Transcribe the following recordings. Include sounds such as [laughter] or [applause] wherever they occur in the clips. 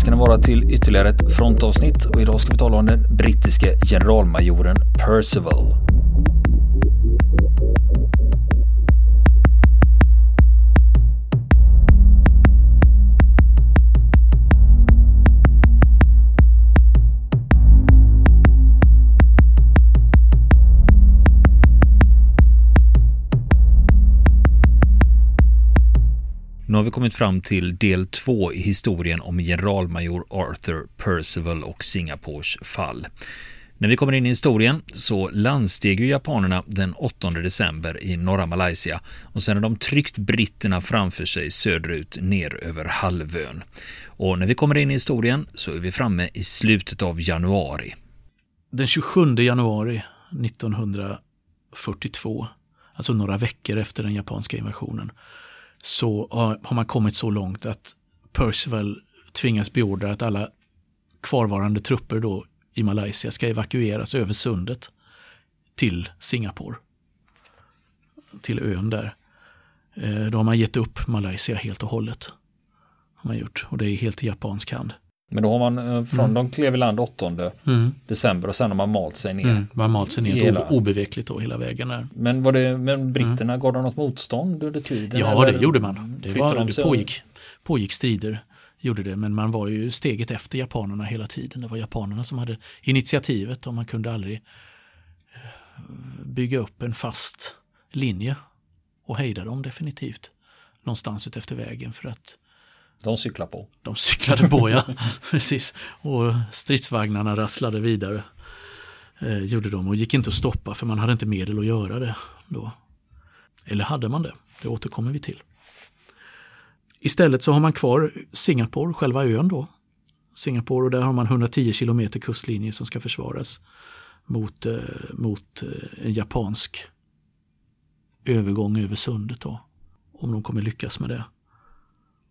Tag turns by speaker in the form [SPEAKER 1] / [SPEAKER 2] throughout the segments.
[SPEAKER 1] ska ni vara till ytterligare ett frontavsnitt och idag ska vi tala om den brittiske generalmajoren Percival. Vi kommit fram till del två i historien om generalmajor Arthur Percival och Singapores fall. När vi kommer in i historien så landsteg ju japanerna den 8 december i norra Malaysia och sen har de tryckt britterna framför sig söderut ner över halvön. Och när vi kommer in i historien så är vi framme i slutet av januari.
[SPEAKER 2] Den 27 januari 1942, alltså några veckor efter den japanska invasionen, så har man kommit så långt att Percival tvingas beordra att alla kvarvarande trupper då i Malaysia ska evakueras över sundet till Singapore. Till ön där. Eh, då har man gett upp Malaysia helt och hållet. Har man gjort. Och det är helt i japansk hand.
[SPEAKER 1] Men då har man eh, från mm. de klev i land 8 mm. december och sen har man malt sig ner. Mm,
[SPEAKER 2] man har malt sig ner hela... obevekligt då hela vägen där.
[SPEAKER 1] Men var det, men britterna mm. gav de något motstånd under tiden?
[SPEAKER 2] Ja, eller? det gjorde man. Det, var, de det pågick, pågick strider, gjorde det. Men man var ju steget efter japanerna hela tiden. Det var japanerna som hade initiativet och man kunde aldrig eh, bygga upp en fast linje och hejda dem definitivt någonstans ut efter vägen för att
[SPEAKER 1] de cyklade på.
[SPEAKER 2] De cyklade på ja, [laughs] precis. Och stridsvagnarna rasslade vidare. Eh, gjorde de och gick inte att stoppa för man hade inte medel att göra det då. Eller hade man det? Det återkommer vi till. Istället så har man kvar Singapore, själva ön då. Singapore och där har man 110 kilometer kustlinje som ska försvaras mot, eh, mot eh, en japansk övergång över sundet då. Om de kommer lyckas med det.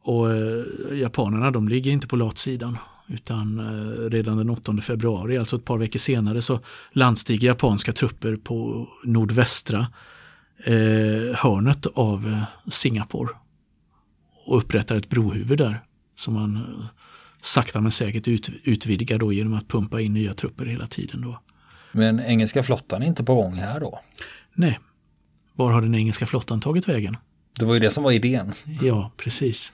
[SPEAKER 2] Och eh, japanerna de ligger inte på latsidan. Utan eh, redan den 8 februari, alltså ett par veckor senare, så landstiger japanska trupper på nordvästra eh, hörnet av eh, Singapore. Och upprättar ett brohuvud där. Som man sakta men säkert ut, utvidgar då genom att pumpa in nya trupper hela tiden. Då.
[SPEAKER 1] Men engelska flottan är inte på gång här då?
[SPEAKER 2] Nej. Var har den engelska flottan tagit vägen?
[SPEAKER 1] Det var ju det som var idén.
[SPEAKER 2] Ja, precis.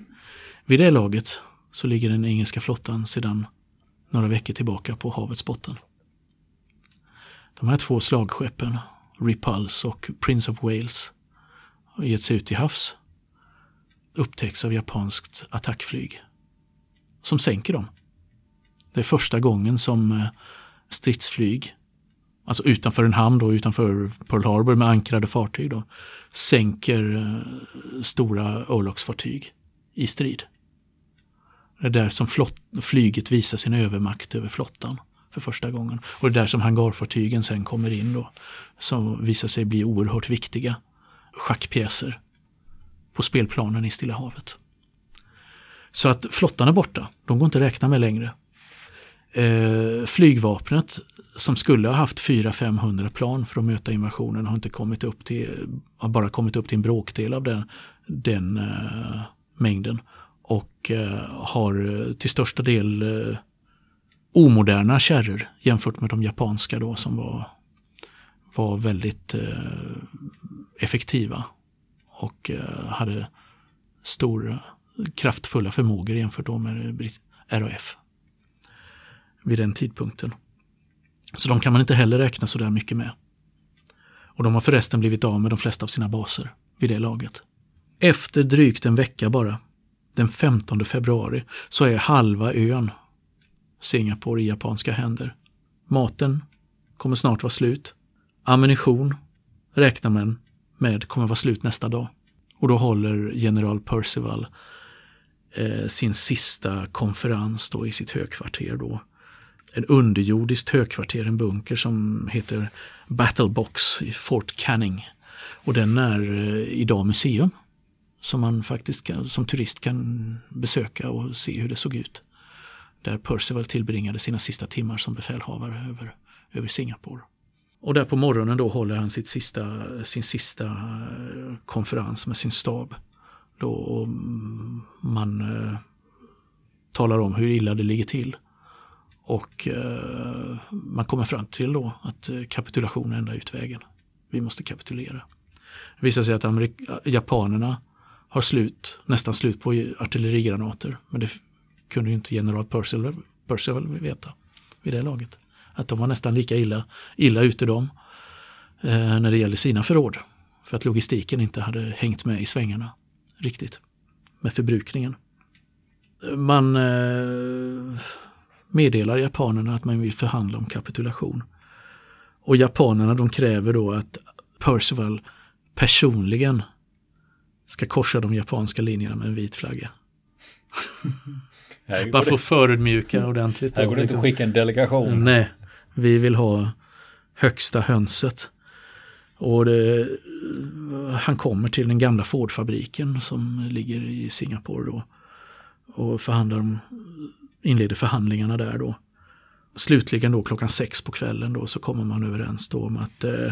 [SPEAKER 2] Vid det laget så ligger den engelska flottan sedan några veckor tillbaka på havets botten. De här två slagskeppen, Repulse och Prince of Wales, har gett sig ut till havs. Upptäcks av japanskt attackflyg. Som sänker dem. Det är första gången som eh, stridsflyg, alltså utanför en hamn då, utanför Pearl Harbor med ankrade fartyg då, sänker eh, stora örlogsfartyg i strid. Det är där som flott, flyget visar sin övermakt över flottan för första gången. Och det är där som hangarfartygen sen kommer in då. Som visar sig bli oerhört viktiga schackpjäser på spelplanen i Stilla havet. Så att flottan är borta, de går inte att räkna med längre. Eh, flygvapnet som skulle ha haft 400-500 plan för att möta invasionen har inte kommit upp till, har bara kommit upp till en bråkdel av den, den eh, mängden och eh, har eh, till största del eh, omoderna kärror jämfört med de japanska då som var, var väldigt eh, effektiva och eh, hade stora eh, kraftfulla förmågor jämfört med RAF vid den tidpunkten. Så de kan man inte heller räkna så där mycket med. Och de har förresten blivit av med de flesta av sina baser vid det laget. Efter drygt en vecka bara den 15 februari så är halva ön Singapore i japanska händer. Maten kommer snart vara slut. Ammunition räknar man med kommer vara slut nästa dag. Och då håller general Percival eh, sin sista konferens då i sitt högkvarter då. En underjordiskt högkvarter, en bunker som heter Battlebox i Fort Canning. Och den är eh, idag museum som man faktiskt kan, som turist kan besöka och se hur det såg ut. Där Percival tillbringade sina sista timmar som befälhavare över, över Singapore. Och där på morgonen då håller han sitt sista, sin sista eh, konferens med sin stab. Då mm, man eh, talar om hur illa det ligger till. Och eh, man kommer fram till då att eh, kapitulation är enda utvägen. Vi måste kapitulera. Det visar sig att Amerik- eh, japanerna har slut, nästan slut på artillerigranater. Men det kunde ju inte general Percival, Percival veta vid det laget. Att de var nästan lika illa, illa ute de eh, när det gällde sina förråd. För att logistiken inte hade hängt med i svängarna riktigt med förbrukningen. Man eh, meddelar japanerna att man vill förhandla om kapitulation. Och japanerna de kräver då att Percival personligen ska korsa de japanska linjerna med en vit flagga. [laughs] Bara för att förödmjuka ordentligt.
[SPEAKER 3] Här går det inte att skicka en delegation.
[SPEAKER 2] Nej, vi vill ha högsta hönset. Och det, han kommer till den gamla Fordfabriken som ligger i Singapore då. Och förhandlar om, inleder förhandlingarna där då. Slutligen då klockan sex på kvällen då så kommer man överens då om att eh,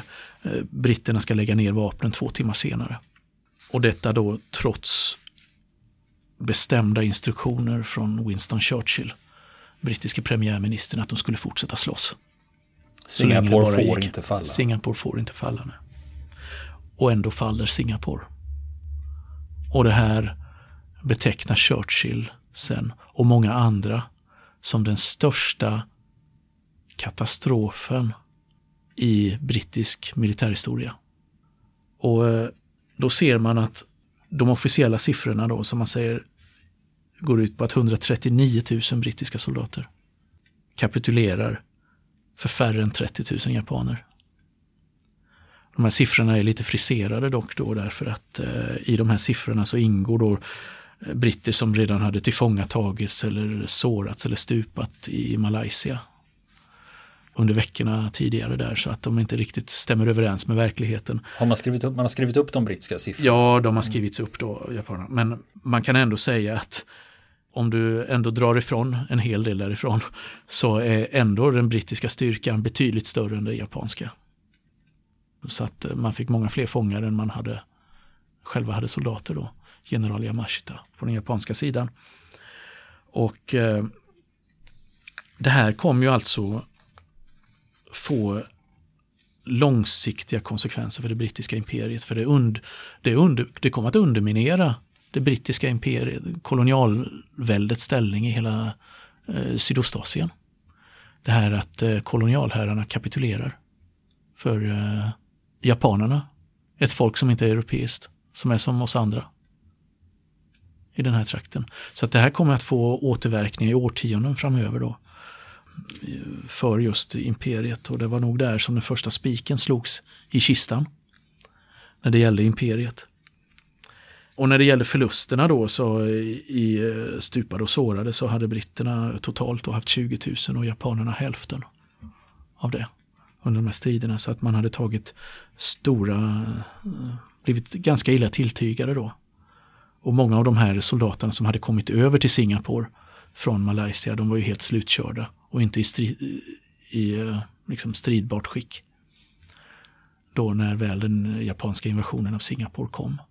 [SPEAKER 2] britterna ska lägga ner vapnen två timmar senare. Och detta då trots bestämda instruktioner från Winston Churchill, brittiske premiärministern, att de skulle fortsätta slåss.
[SPEAKER 3] Singapore får gick. inte falla.
[SPEAKER 2] Singapore får inte falla. Nu. Och ändå faller Singapore. Och det här betecknar Churchill sen och många andra som den största katastrofen i brittisk militärhistoria. Och eh, då ser man att de officiella siffrorna då som man säger går ut på att 139 000 brittiska soldater kapitulerar för färre än 30 000 japaner. De här siffrorna är lite friserade dock då därför att eh, i de här siffrorna så ingår då eh, britter som redan hade tillfångatagits eller sårats eller stupat i Malaysia under veckorna tidigare där så att de inte riktigt stämmer överens med verkligheten.
[SPEAKER 3] Har man skrivit upp, man har skrivit upp de brittiska siffrorna?
[SPEAKER 2] Ja, de har skrivits upp då, japanerna. Men man kan ändå säga att om du ändå drar ifrån en hel del därifrån så är ändå den brittiska styrkan betydligt större än den japanska. Så att eh, man fick många fler fångar än man hade själva hade soldater då. General Yamashita på den japanska sidan. Och eh, det här kom ju alltså få långsiktiga konsekvenser för det brittiska imperiet. För det, und, det, und, det kommer att underminera det brittiska imperiet, kolonialväldets ställning i hela eh, Sydostasien. Det här att eh, kolonialherrarna kapitulerar för eh, japanerna. Ett folk som inte är europeiskt, som är som oss andra i den här trakten. Så att det här kommer att få återverkningar i årtionden framöver då för just imperiet och det var nog där som den första spiken slogs i kistan när det gällde imperiet. Och när det gällde förlusterna då så i eh, stupade och sårade så hade britterna totalt haft 20 000 och japanerna hälften av det under de här striderna. Så att man hade tagit stora, eh, blivit ganska illa tilltygade då. Och många av de här soldaterna som hade kommit över till Singapore från Malaysia, de var ju helt slutkörda och inte i, stri, i eh, liksom stridbart skick. Då när väl den japanska invasionen av Singapore kom.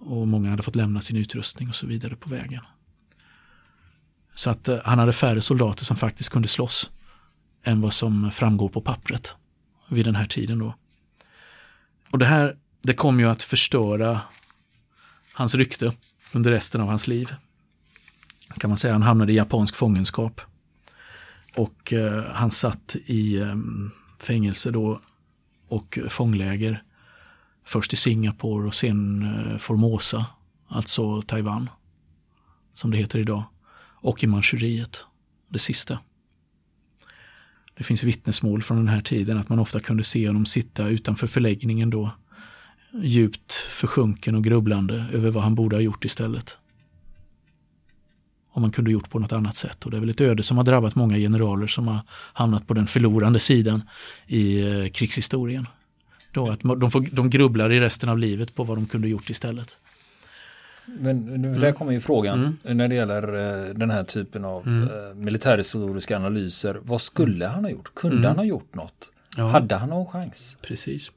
[SPEAKER 2] Och många hade fått lämna sin utrustning och så vidare på vägen. Så att eh, han hade färre soldater som faktiskt kunde slåss än vad som framgår på pappret vid den här tiden då. Och det här, det kom ju att förstöra hans rykte under resten av hans liv. Kan man säga, han hamnade i japansk fångenskap. Och eh, han satt i eh, fängelse då och fångläger Först i Singapore och sen eh, Formosa, alltså Taiwan, som det heter idag. Och i Manchuriet, det sista. Det finns vittnesmål från den här tiden att man ofta kunde se honom sitta utanför förläggningen då, djupt försjunken och grubblande över vad han borde ha gjort istället. Om man kunde gjort på något annat sätt. Och det är väl ett öde som har drabbat många generaler som har hamnat på den förlorande sidan i eh, krigshistorien. Då att de, får, de grubblar i resten av livet på vad de kunde gjort istället.
[SPEAKER 3] Men där mm. kommer ju frågan mm. när det gäller uh, den här typen av mm. uh, militärhistoriska analyser. Vad skulle mm. han ha gjort? Kunde mm. han ha gjort något? Ja. Hade han någon chans?
[SPEAKER 2] Precis.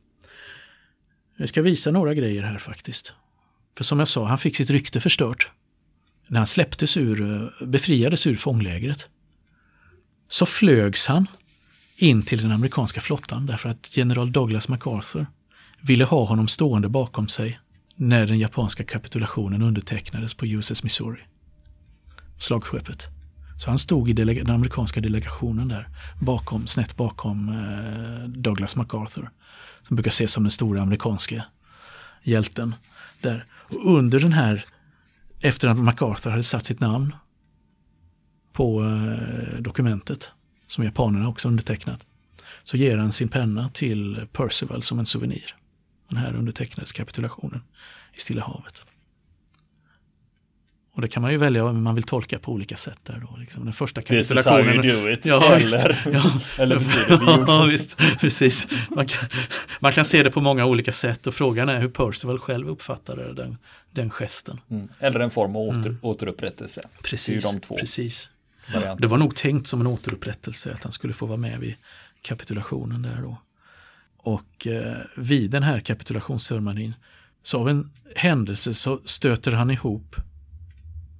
[SPEAKER 2] Jag ska visa några grejer här faktiskt. För som jag sa, han fick sitt rykte förstört när han släpptes ur, befriades ur fånglägret, så flögs han in till den amerikanska flottan därför att general Douglas MacArthur ville ha honom stående bakom sig när den japanska kapitulationen undertecknades på USS Missouri. Slagskeppet. Så han stod i den amerikanska delegationen där, bakom, snett bakom eh, Douglas MacArthur. Som brukar ses som den stora amerikanske hjälten. Där. Och under den här, efter att MacArthur hade satt sitt namn på eh, dokumentet, som japanerna också undertecknat, så ger han sin penna till Percival som en souvenir. Den här undertecknades kapitulationen i Stilla havet. Och det kan man ju välja om man vill tolka på olika sätt där då. Liksom. Den första kapitulationen.
[SPEAKER 1] This is how you do it.
[SPEAKER 2] Ja,
[SPEAKER 1] eller,
[SPEAKER 2] visst, ja. [laughs]
[SPEAKER 1] eller [laughs]
[SPEAKER 2] ja, visst, precis. Man kan, man kan se det på många olika sätt och frågan är hur Percival själv uppfattade den, den gesten.
[SPEAKER 1] Mm. Eller en form av åter,
[SPEAKER 2] Mm.
[SPEAKER 1] återupprättelse.
[SPEAKER 2] Precis,
[SPEAKER 1] Det är de två
[SPEAKER 2] precis. Det var nog tänkt som en återupprättelse att han skulle få vara med vid kapitulationen där då. Och eh, vid den här kapitulationsceremonin så av en händelse så stöter han ihop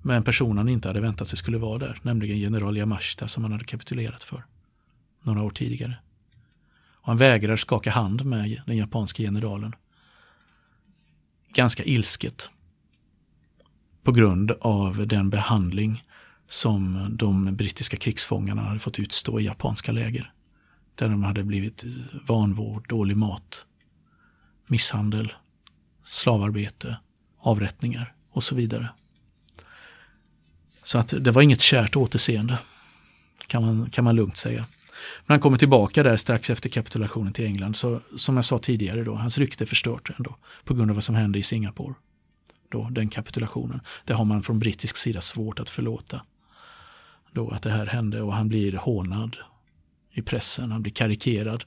[SPEAKER 2] med en person han inte hade väntat sig skulle vara där, nämligen general Yamashita som han hade kapitulerat för några år tidigare. Och han vägrar skaka hand med den japanske generalen. Ganska ilsket. På grund av den behandling som de brittiska krigsfångarna hade fått utstå i japanska läger. Där de hade blivit vanvård, dålig mat, misshandel, slavarbete, avrättningar och så vidare. Så att det var inget kärt återseende, kan man, kan man lugnt säga. Men han kommer tillbaka där strax efter kapitulationen till England, så som jag sa tidigare då, hans rykte är förstört ändå på grund av vad som hände i Singapore. Då, den kapitulationen. Det har man från brittisk sida svårt att förlåta. Då att det här hände och han blir hånad i pressen, han blir karikerad.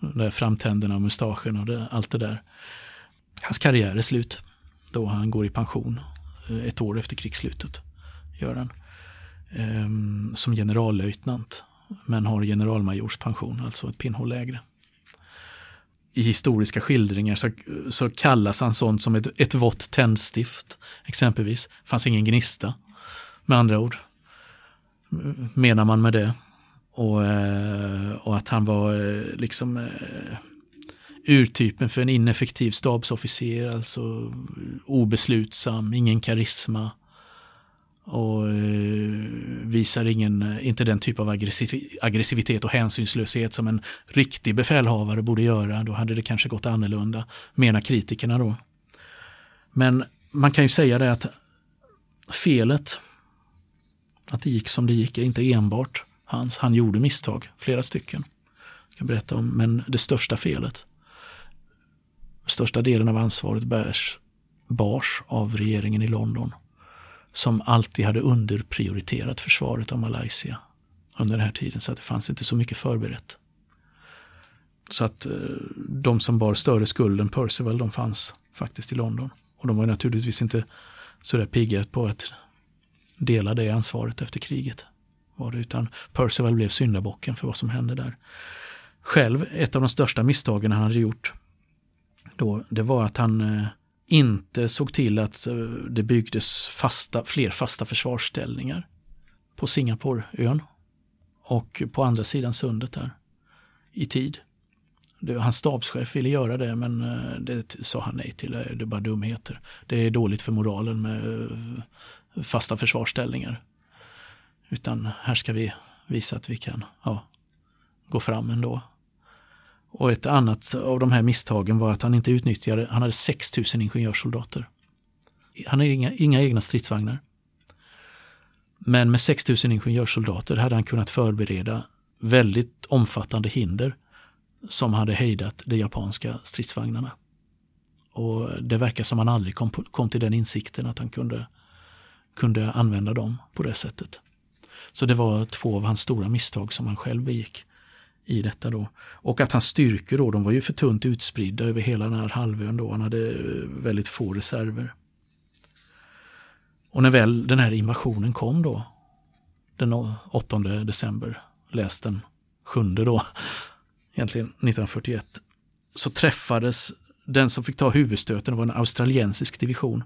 [SPEAKER 2] Där framtänderna och mustaschen och det, allt det där. Hans karriär är slut då han går i pension eh, ett år efter krigsslutet. Gör han. Ehm, som generallöjtnant men har generalmajorspension, alltså ett pinnhål lägre. I historiska skildringar så, så kallas han sånt som ett, ett vått tändstift, exempelvis. fanns ingen gnista, med andra ord. Menar man med det. Och, eh, och att han var eh, liksom eh, urtypen för en ineffektiv stabsofficer, alltså obeslutsam, ingen karisma och eh, visar ingen, inte den typ av aggressivitet och hänsynslöshet som en riktig befälhavare borde göra. Då hade det kanske gått annorlunda, menar kritikerna då. Men man kan ju säga det att felet, att det gick som det gick, är inte enbart hans. Han gjorde misstag, flera stycken. Jag kan berätta om, men det största felet, största delen av ansvaret bärs, bars av regeringen i London som alltid hade underprioriterat försvaret av Malaysia under den här tiden så att det fanns inte så mycket förberett. Så att eh, de som bar större skuld än Percival de fanns faktiskt i London. Och de var naturligtvis inte så där pigga på att dela det ansvaret efter kriget. Var det, utan Percival blev syndabocken för vad som hände där. Själv, ett av de största misstagen han hade gjort då, det var att han eh, inte såg till att eh, det byggdes fasta, fler fasta försvarsställningar på Singaporeön och på andra sidan sundet där i tid. Hans stabschef ville göra det men eh, det sa han nej till. Det är bara dumheter. Det är dåligt för moralen med eh, fasta försvarsställningar. Utan här ska vi visa att vi kan ja, gå fram ändå. Och ett annat av de här misstagen var att han inte utnyttjade, han hade 6000 ingenjörssoldater. Han hade inga, inga egna stridsvagnar. Men med 6000 ingenjörssoldater hade han kunnat förbereda väldigt omfattande hinder som hade hejdat de japanska stridsvagnarna. Och det verkar som han aldrig kom, kom till den insikten att han kunde, kunde använda dem på det sättet. Så det var två av hans stora misstag som han själv begick i detta då. Och att hans styrkor då, de var ju för tunt utspridda över hela den här halvön då. Han hade eh, väldigt få reserver. Och när väl den här invasionen kom då, den 8 december, läs den 7 då, [laughs] egentligen 1941, så träffades den som fick ta huvudstöten, det var en australiensisk division.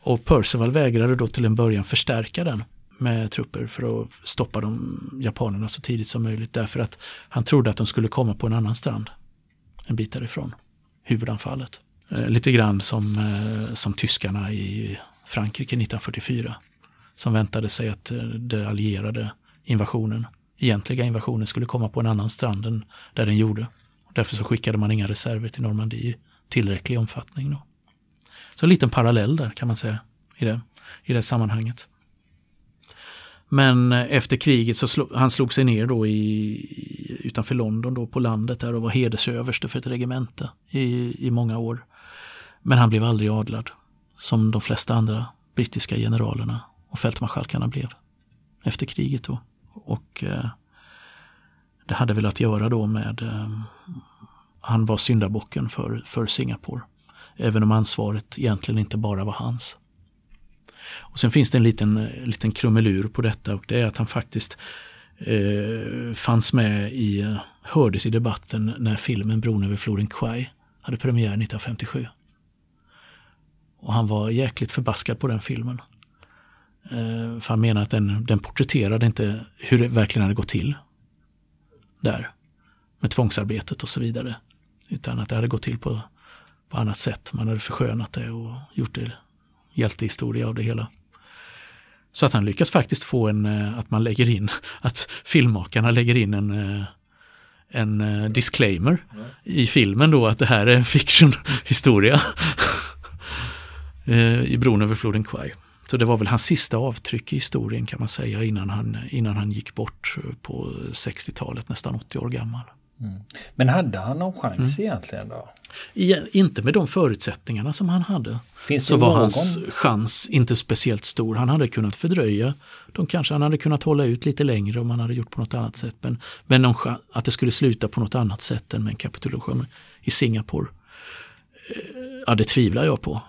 [SPEAKER 2] Och Percival vägrade då till en början förstärka den med trupper för att stoppa de japanerna så tidigt som möjligt därför att han trodde att de skulle komma på en annan strand en bit därifrån. Huvudanfallet. Eh, lite grann som, eh, som tyskarna i Frankrike 1944 som väntade sig att eh, den allierade invasionen, egentliga invasionen skulle komma på en annan strand än där den gjorde. Därför så skickade man inga reserver till Normandie i tillräcklig omfattning. Då. Så en liten parallell där kan man säga i det, i det sammanhanget. Men efter kriget så slog, han slog sig ner då i, utanför London då på landet där och var hedersöverste för ett regemente i, i många år. Men han blev aldrig adlad som de flesta andra brittiska generalerna och fältmarskalkarna blev efter kriget då. Och eh, det hade väl att göra då med eh, han var syndabocken för, för Singapore. Även om ansvaret egentligen inte bara var hans. Och Sen finns det en liten, eh, liten krumelur på detta och det är att han faktiskt eh, fanns med i, eh, hördes i debatten när filmen Bron över floden Kwai hade premiär 1957. Och han var jäkligt förbaskad på den filmen. Eh, för han menar att den, den porträtterade inte hur det verkligen hade gått till. Där. Med tvångsarbetet och så vidare. Utan att det hade gått till på, på annat sätt. Man hade förskönat det och gjort det hjältehistoria av det hela. Så att han lyckas faktiskt få en, eh, att man lägger in, [laughs] att filmmakarna lägger in en, eh, en eh, disclaimer mm. i filmen då att det här är en fiction-historia. [laughs] I bron över floden Kwai. Så det var väl hans sista avtryck i historien kan man säga innan han, innan han gick bort på 60-talet, nästan 80 år gammal.
[SPEAKER 1] Mm. Men hade han någon chans mm. egentligen då?
[SPEAKER 2] I, inte med de förutsättningarna som han hade. Finns så var någon? hans chans inte speciellt stor. Han hade kunnat fördröja. De kanske han hade kunnat hålla ut lite längre om han hade gjort på något annat sätt. Men, men någon, att det skulle sluta på något annat sätt än med en kapitulation i Singapore. Eh, ja, det tvivlar jag på.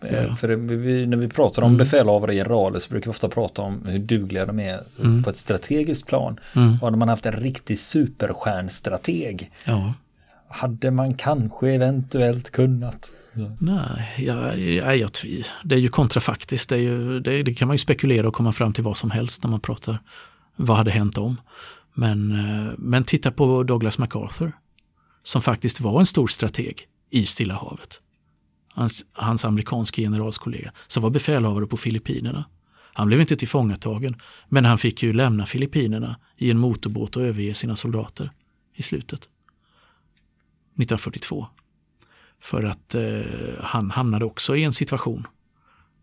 [SPEAKER 1] Ja. För vi, när vi pratar om mm. befälhavare och generaler så brukar vi ofta prata om hur dugliga de är mm. på ett strategiskt plan. Mm. När man haft en riktig superstjärnstrateg. Ja. Hade man kanske eventuellt kunnat.
[SPEAKER 2] Ja. Nej, jag, jag, jag det är ju kontrafaktiskt. Det, är ju, det, det, kan man ju spekulera och komma fram till vad som helst när man pratar vad hade hänt om. Men, eh, men titta på Douglas MacArthur som faktiskt var en stor strateg i Stilla havet hans, hans amerikanske generalskollega, som var befälhavare på Filippinerna. Han blev inte tillfångatagen, men han fick ju lämna Filippinerna i en motorbåt och överge sina soldater i slutet. 1942. För att eh, han hamnade också i en situation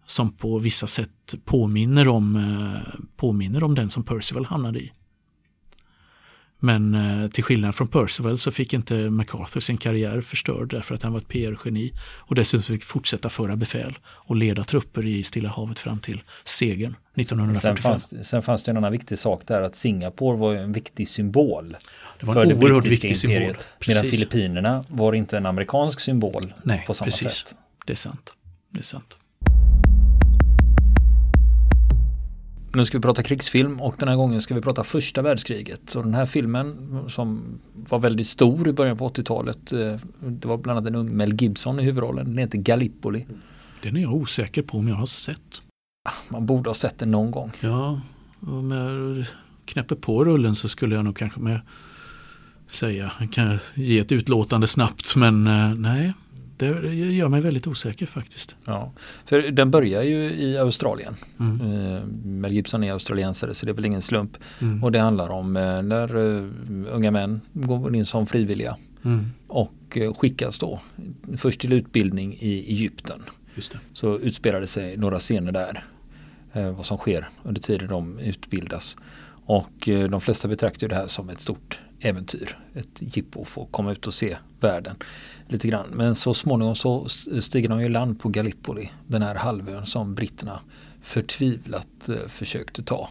[SPEAKER 2] som på vissa sätt påminner om, eh, påminner om den som Percival hamnade i. Men eh, till skillnad från Percival så fick inte MacArthur sin karriär förstörd därför att han var ett PR-geni och dessutom fick fortsätta föra befäl och leda trupper i Stilla havet fram till segern 1945.
[SPEAKER 1] Sen fanns, sen fanns det en annan viktig sak där att Singapore var en viktig symbol
[SPEAKER 2] det var för det viktig imperiet. Symbol.
[SPEAKER 1] Medan Filippinerna var inte en amerikansk symbol
[SPEAKER 2] Nej,
[SPEAKER 1] på samma
[SPEAKER 2] precis.
[SPEAKER 1] sätt.
[SPEAKER 2] Det är sant. Det är sant.
[SPEAKER 1] Nu ska vi prata krigsfilm och den här gången ska vi prata första världskriget. Så den här filmen som var väldigt stor i början på 80-talet. Eh, det var bland annat en ung Mel Gibson i huvudrollen. Den heter Gallipoli.
[SPEAKER 2] Den är jag osäker på om jag har sett.
[SPEAKER 1] Ah, man borde ha sett den någon gång.
[SPEAKER 2] Ja, om jag knäpper på rullen så skulle jag nog kanske med säga, jag kan ge ett utlåtande snabbt men eh, nej, det gör mig väldigt osäker faktiskt.
[SPEAKER 1] Ja, för den börjar ju i Australien. Mm. Uh, Mel Gibson är australiensare så det är väl ingen slump. Mm. Och det handlar om uh, när uh, unga män går in som frivilliga mm. och skickas då först till utbildning i Egypten. Så utspelar det sig några scener där. vad som sker under tiden de utbildas. Och de flesta betraktar det här som ett stort äventyr. Ett jippo att få komma ut och se världen lite grann. Men så småningom så stiger de ju land på Gallipoli, den här halvön som britterna förtvivlat eh, försökte ta.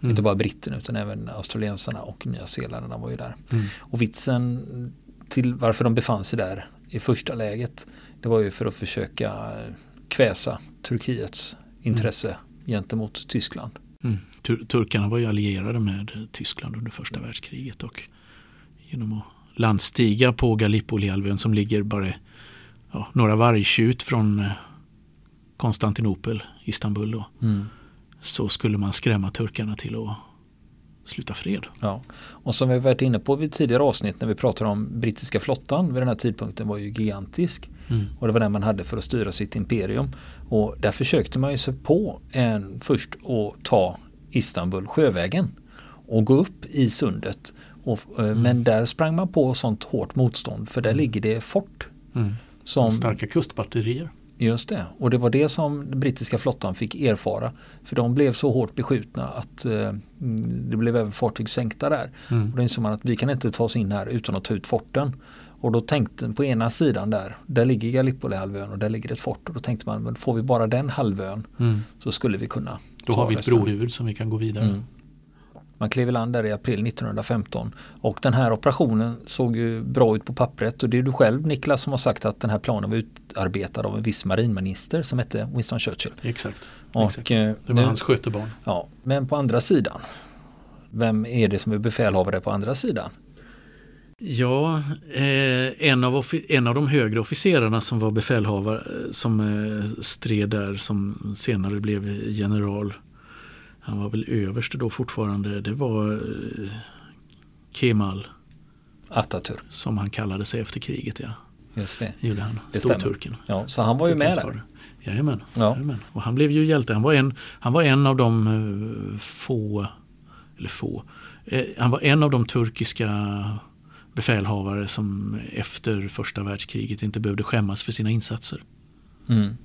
[SPEAKER 1] Mm. Inte bara britterna utan även australiensarna och nya zeeländarna var ju där. Mm. Och vitsen till varför de befann sig där i första läget det var ju för att försöka kväsa Turkiets intresse mm. gentemot Tyskland.
[SPEAKER 2] Mm. Tur turkarna var ju allierade med Tyskland under första världskriget och genom att landstiga på Gallipoli-halvön som ligger bara ja, några vargtjut från, Konstantinopel, Istanbul då, mm. så skulle man skrämma turkarna till att sluta fred.
[SPEAKER 1] Ja. Och som vi varit inne på vid tidigare avsnitt när vi pratade om brittiska flottan vid den här tidpunkten var ju gigantisk. Mm. Och det var den man hade för att styra sitt imperium. Och där försökte man ju sig på en, först att ta Istanbul sjövägen och gå upp i sundet. Och, eh, mm. Men där sprang man på sånt hårt motstånd för där mm. ligger det fort.
[SPEAKER 2] Mm. Som, Starka kustbatterier.
[SPEAKER 1] Just det, och det var det som den brittiska flottan fick erfara. För de blev så hårt beskjutna att eh, det blev även fartyg sänkta där. Mm. Och då insåg man att vi kan inte ta oss in här utan att ta ut forten. Och då tänkte på ena sidan där, där ligger Gallipoli-halvön och där ligger ett fort. Och då tänkte man, men får vi bara den halvön mm. så skulle vi kunna.
[SPEAKER 2] Då har vi ett brohuvud som vi kan gå vidare. Mm.
[SPEAKER 1] Man klev i land där i april 1915 och den här operationen såg ju bra ut på pappret och det är du själv Niklas som har sagt att den här planen var utarbetad av en viss marinminister som hette Winston Churchill.
[SPEAKER 2] Exakt. Och, exakt. Eh, det var nu, hans skötebarn.
[SPEAKER 1] Ja, men på andra sidan, vem är det som är befälhavare på andra sidan?
[SPEAKER 2] Ja, eh, en, av en av de högre officerarna som var befälhavare eh, som eh, stred där som senare blev general han var väl överste då fortfarande, det var eh, Kemal
[SPEAKER 1] Atatürk.
[SPEAKER 2] Som han kallade sig efter kriget ja.
[SPEAKER 1] Just det.
[SPEAKER 2] Gjorde han. Storturken.
[SPEAKER 1] Ja, så han var ju med där.
[SPEAKER 2] Jajamän, ja. Jajamän. Och han blev ju hjälte. Han var en, han var en av de uh, få, eller få, eh, han var en av de turkiska befälhavare som efter första världskriget inte behövde skämmas för sina insatser.
[SPEAKER 1] Mm.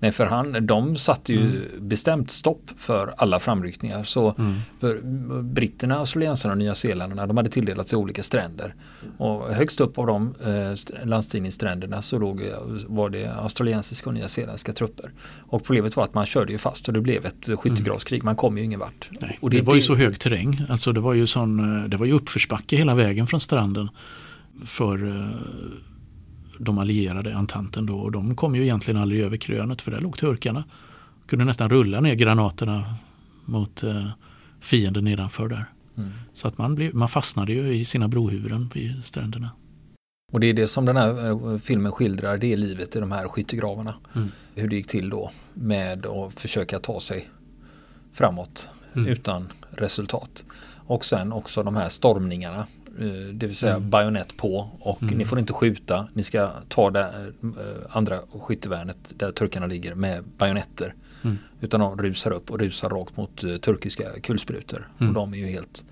[SPEAKER 1] Nej, för han, de satte ju mm. bestämt stopp för alla framryckningar. Så mm. för britterna, australiensarna och nya zeeländarna de hade tilldelat sig olika stränder. Och högst upp av de eh, landstigningsstränderna så låg, var det australiensiska och nya zeeländska trupper. Och problemet var att man körde ju fast och det blev ett skyttegravskrig. Man kom ju ingen vart.
[SPEAKER 2] Nej, och det, det var ju så hög terräng. Alltså det var ju sån, eh, det var ju uppförsbacke hela vägen från stranden. För eh, de allierade, entanten då, och de kom ju egentligen aldrig över krönet för där låg turkarna. Kunde nästan rulla ner granaterna mot eh, fienden nedanför där. Mm. Så att man, blev, man fastnade ju i sina brohuvuden vid stränderna.
[SPEAKER 1] Och det är det som den här eh, filmen skildrar, det är livet i de här skyttegravarna. Mm. Hur det gick till då med att försöka ta sig framåt mm. utan resultat. Och sen också de här stormningarna det vill säga mm. bajonett på och mm. ni får inte skjuta. Ni ska ta det eh, andra skyttevärnet där turkarna ligger med bajonetter. Mm. Utan de rusar upp och rusar rakt mot uh, turkiska kulsprutor. Och mm. de är ju helt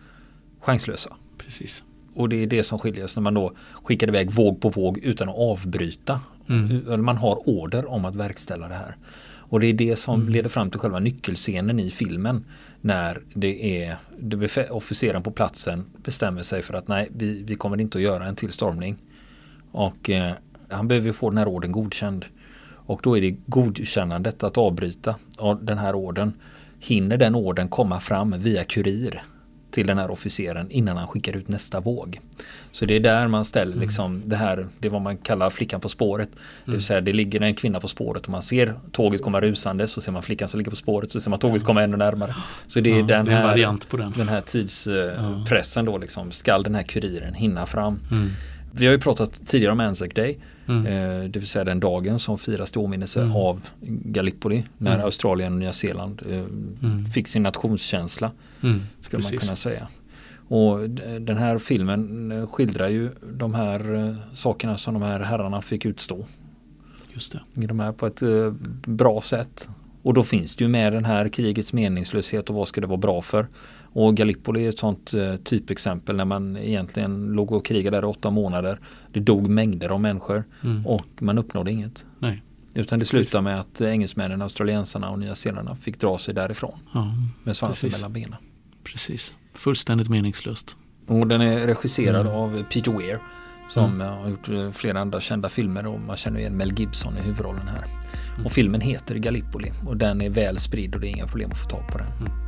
[SPEAKER 1] chanslösa.
[SPEAKER 2] Precis.
[SPEAKER 1] Och det är det som skiljer sig när man då skickar iväg våg på våg utan att avbryta. Mm. Man har order om att verkställa det här. Och det är det som mm. leder fram till själva nyckelscenen i filmen. När det är det officeren på platsen bestämmer sig för att nej, vi, vi kommer inte att göra en till stormning. Och eh, han behöver få den här orden godkänd. Och då är det godkännandet att avbryta av den här orden. Hinner den orden komma fram via kurir till den här officeren innan han skickar ut nästa våg. Så det är där man ställer mm. liksom det här, det är vad man kallar flickan på spåret. Mm. Det vill mm. säga det ligger en kvinna på spåret och man ser tåget komma rusande så ser man flickan som ligger på spåret så ser man tåget komma ännu närmare. Så det är, ja, den, det är här, den. den här tidspressen då liksom. Skall den här kuriren hinna fram? Mm. Vi har ju pratat tidigare om Anzac Day. Mm. Eh, det vill säga den dagen som firas till åminnelse mm. av Gallipoli. När mm. Australien och Nya Zeeland eh, mm. fick sin nationskänsla. Mm. Skulle man kunna säga. Och den här filmen eh, skildrar ju de här sakerna som de här herrarna fick utstå.
[SPEAKER 2] Just det.
[SPEAKER 1] De här på ett bra sätt. Och då finns det ju med den här krigets meningslöshet och vad ska det vara bra för. Och Gallipoli är ett sånt eh, typexempel när man egentligen låg och krigade där i åtta månader. Det dog mängder av människor mm. och man uppnådde inget.
[SPEAKER 2] Nej.
[SPEAKER 1] Utan det slutade med att engelsmännen, australiensarna och nya zeelandarna fick dra sig därifrån. Ja, med svansen mellan benen.
[SPEAKER 2] Precis, fullständigt meningslöst.
[SPEAKER 1] Och den är regisserad mm. av Peter Weir som mm. har gjort eh, flera andra kända filmer och man känner igen Mel Gibson i huvudrollen här. Mm. Och filmen heter Gallipoli och den är väl spridd och det är inga problem att få tag på den.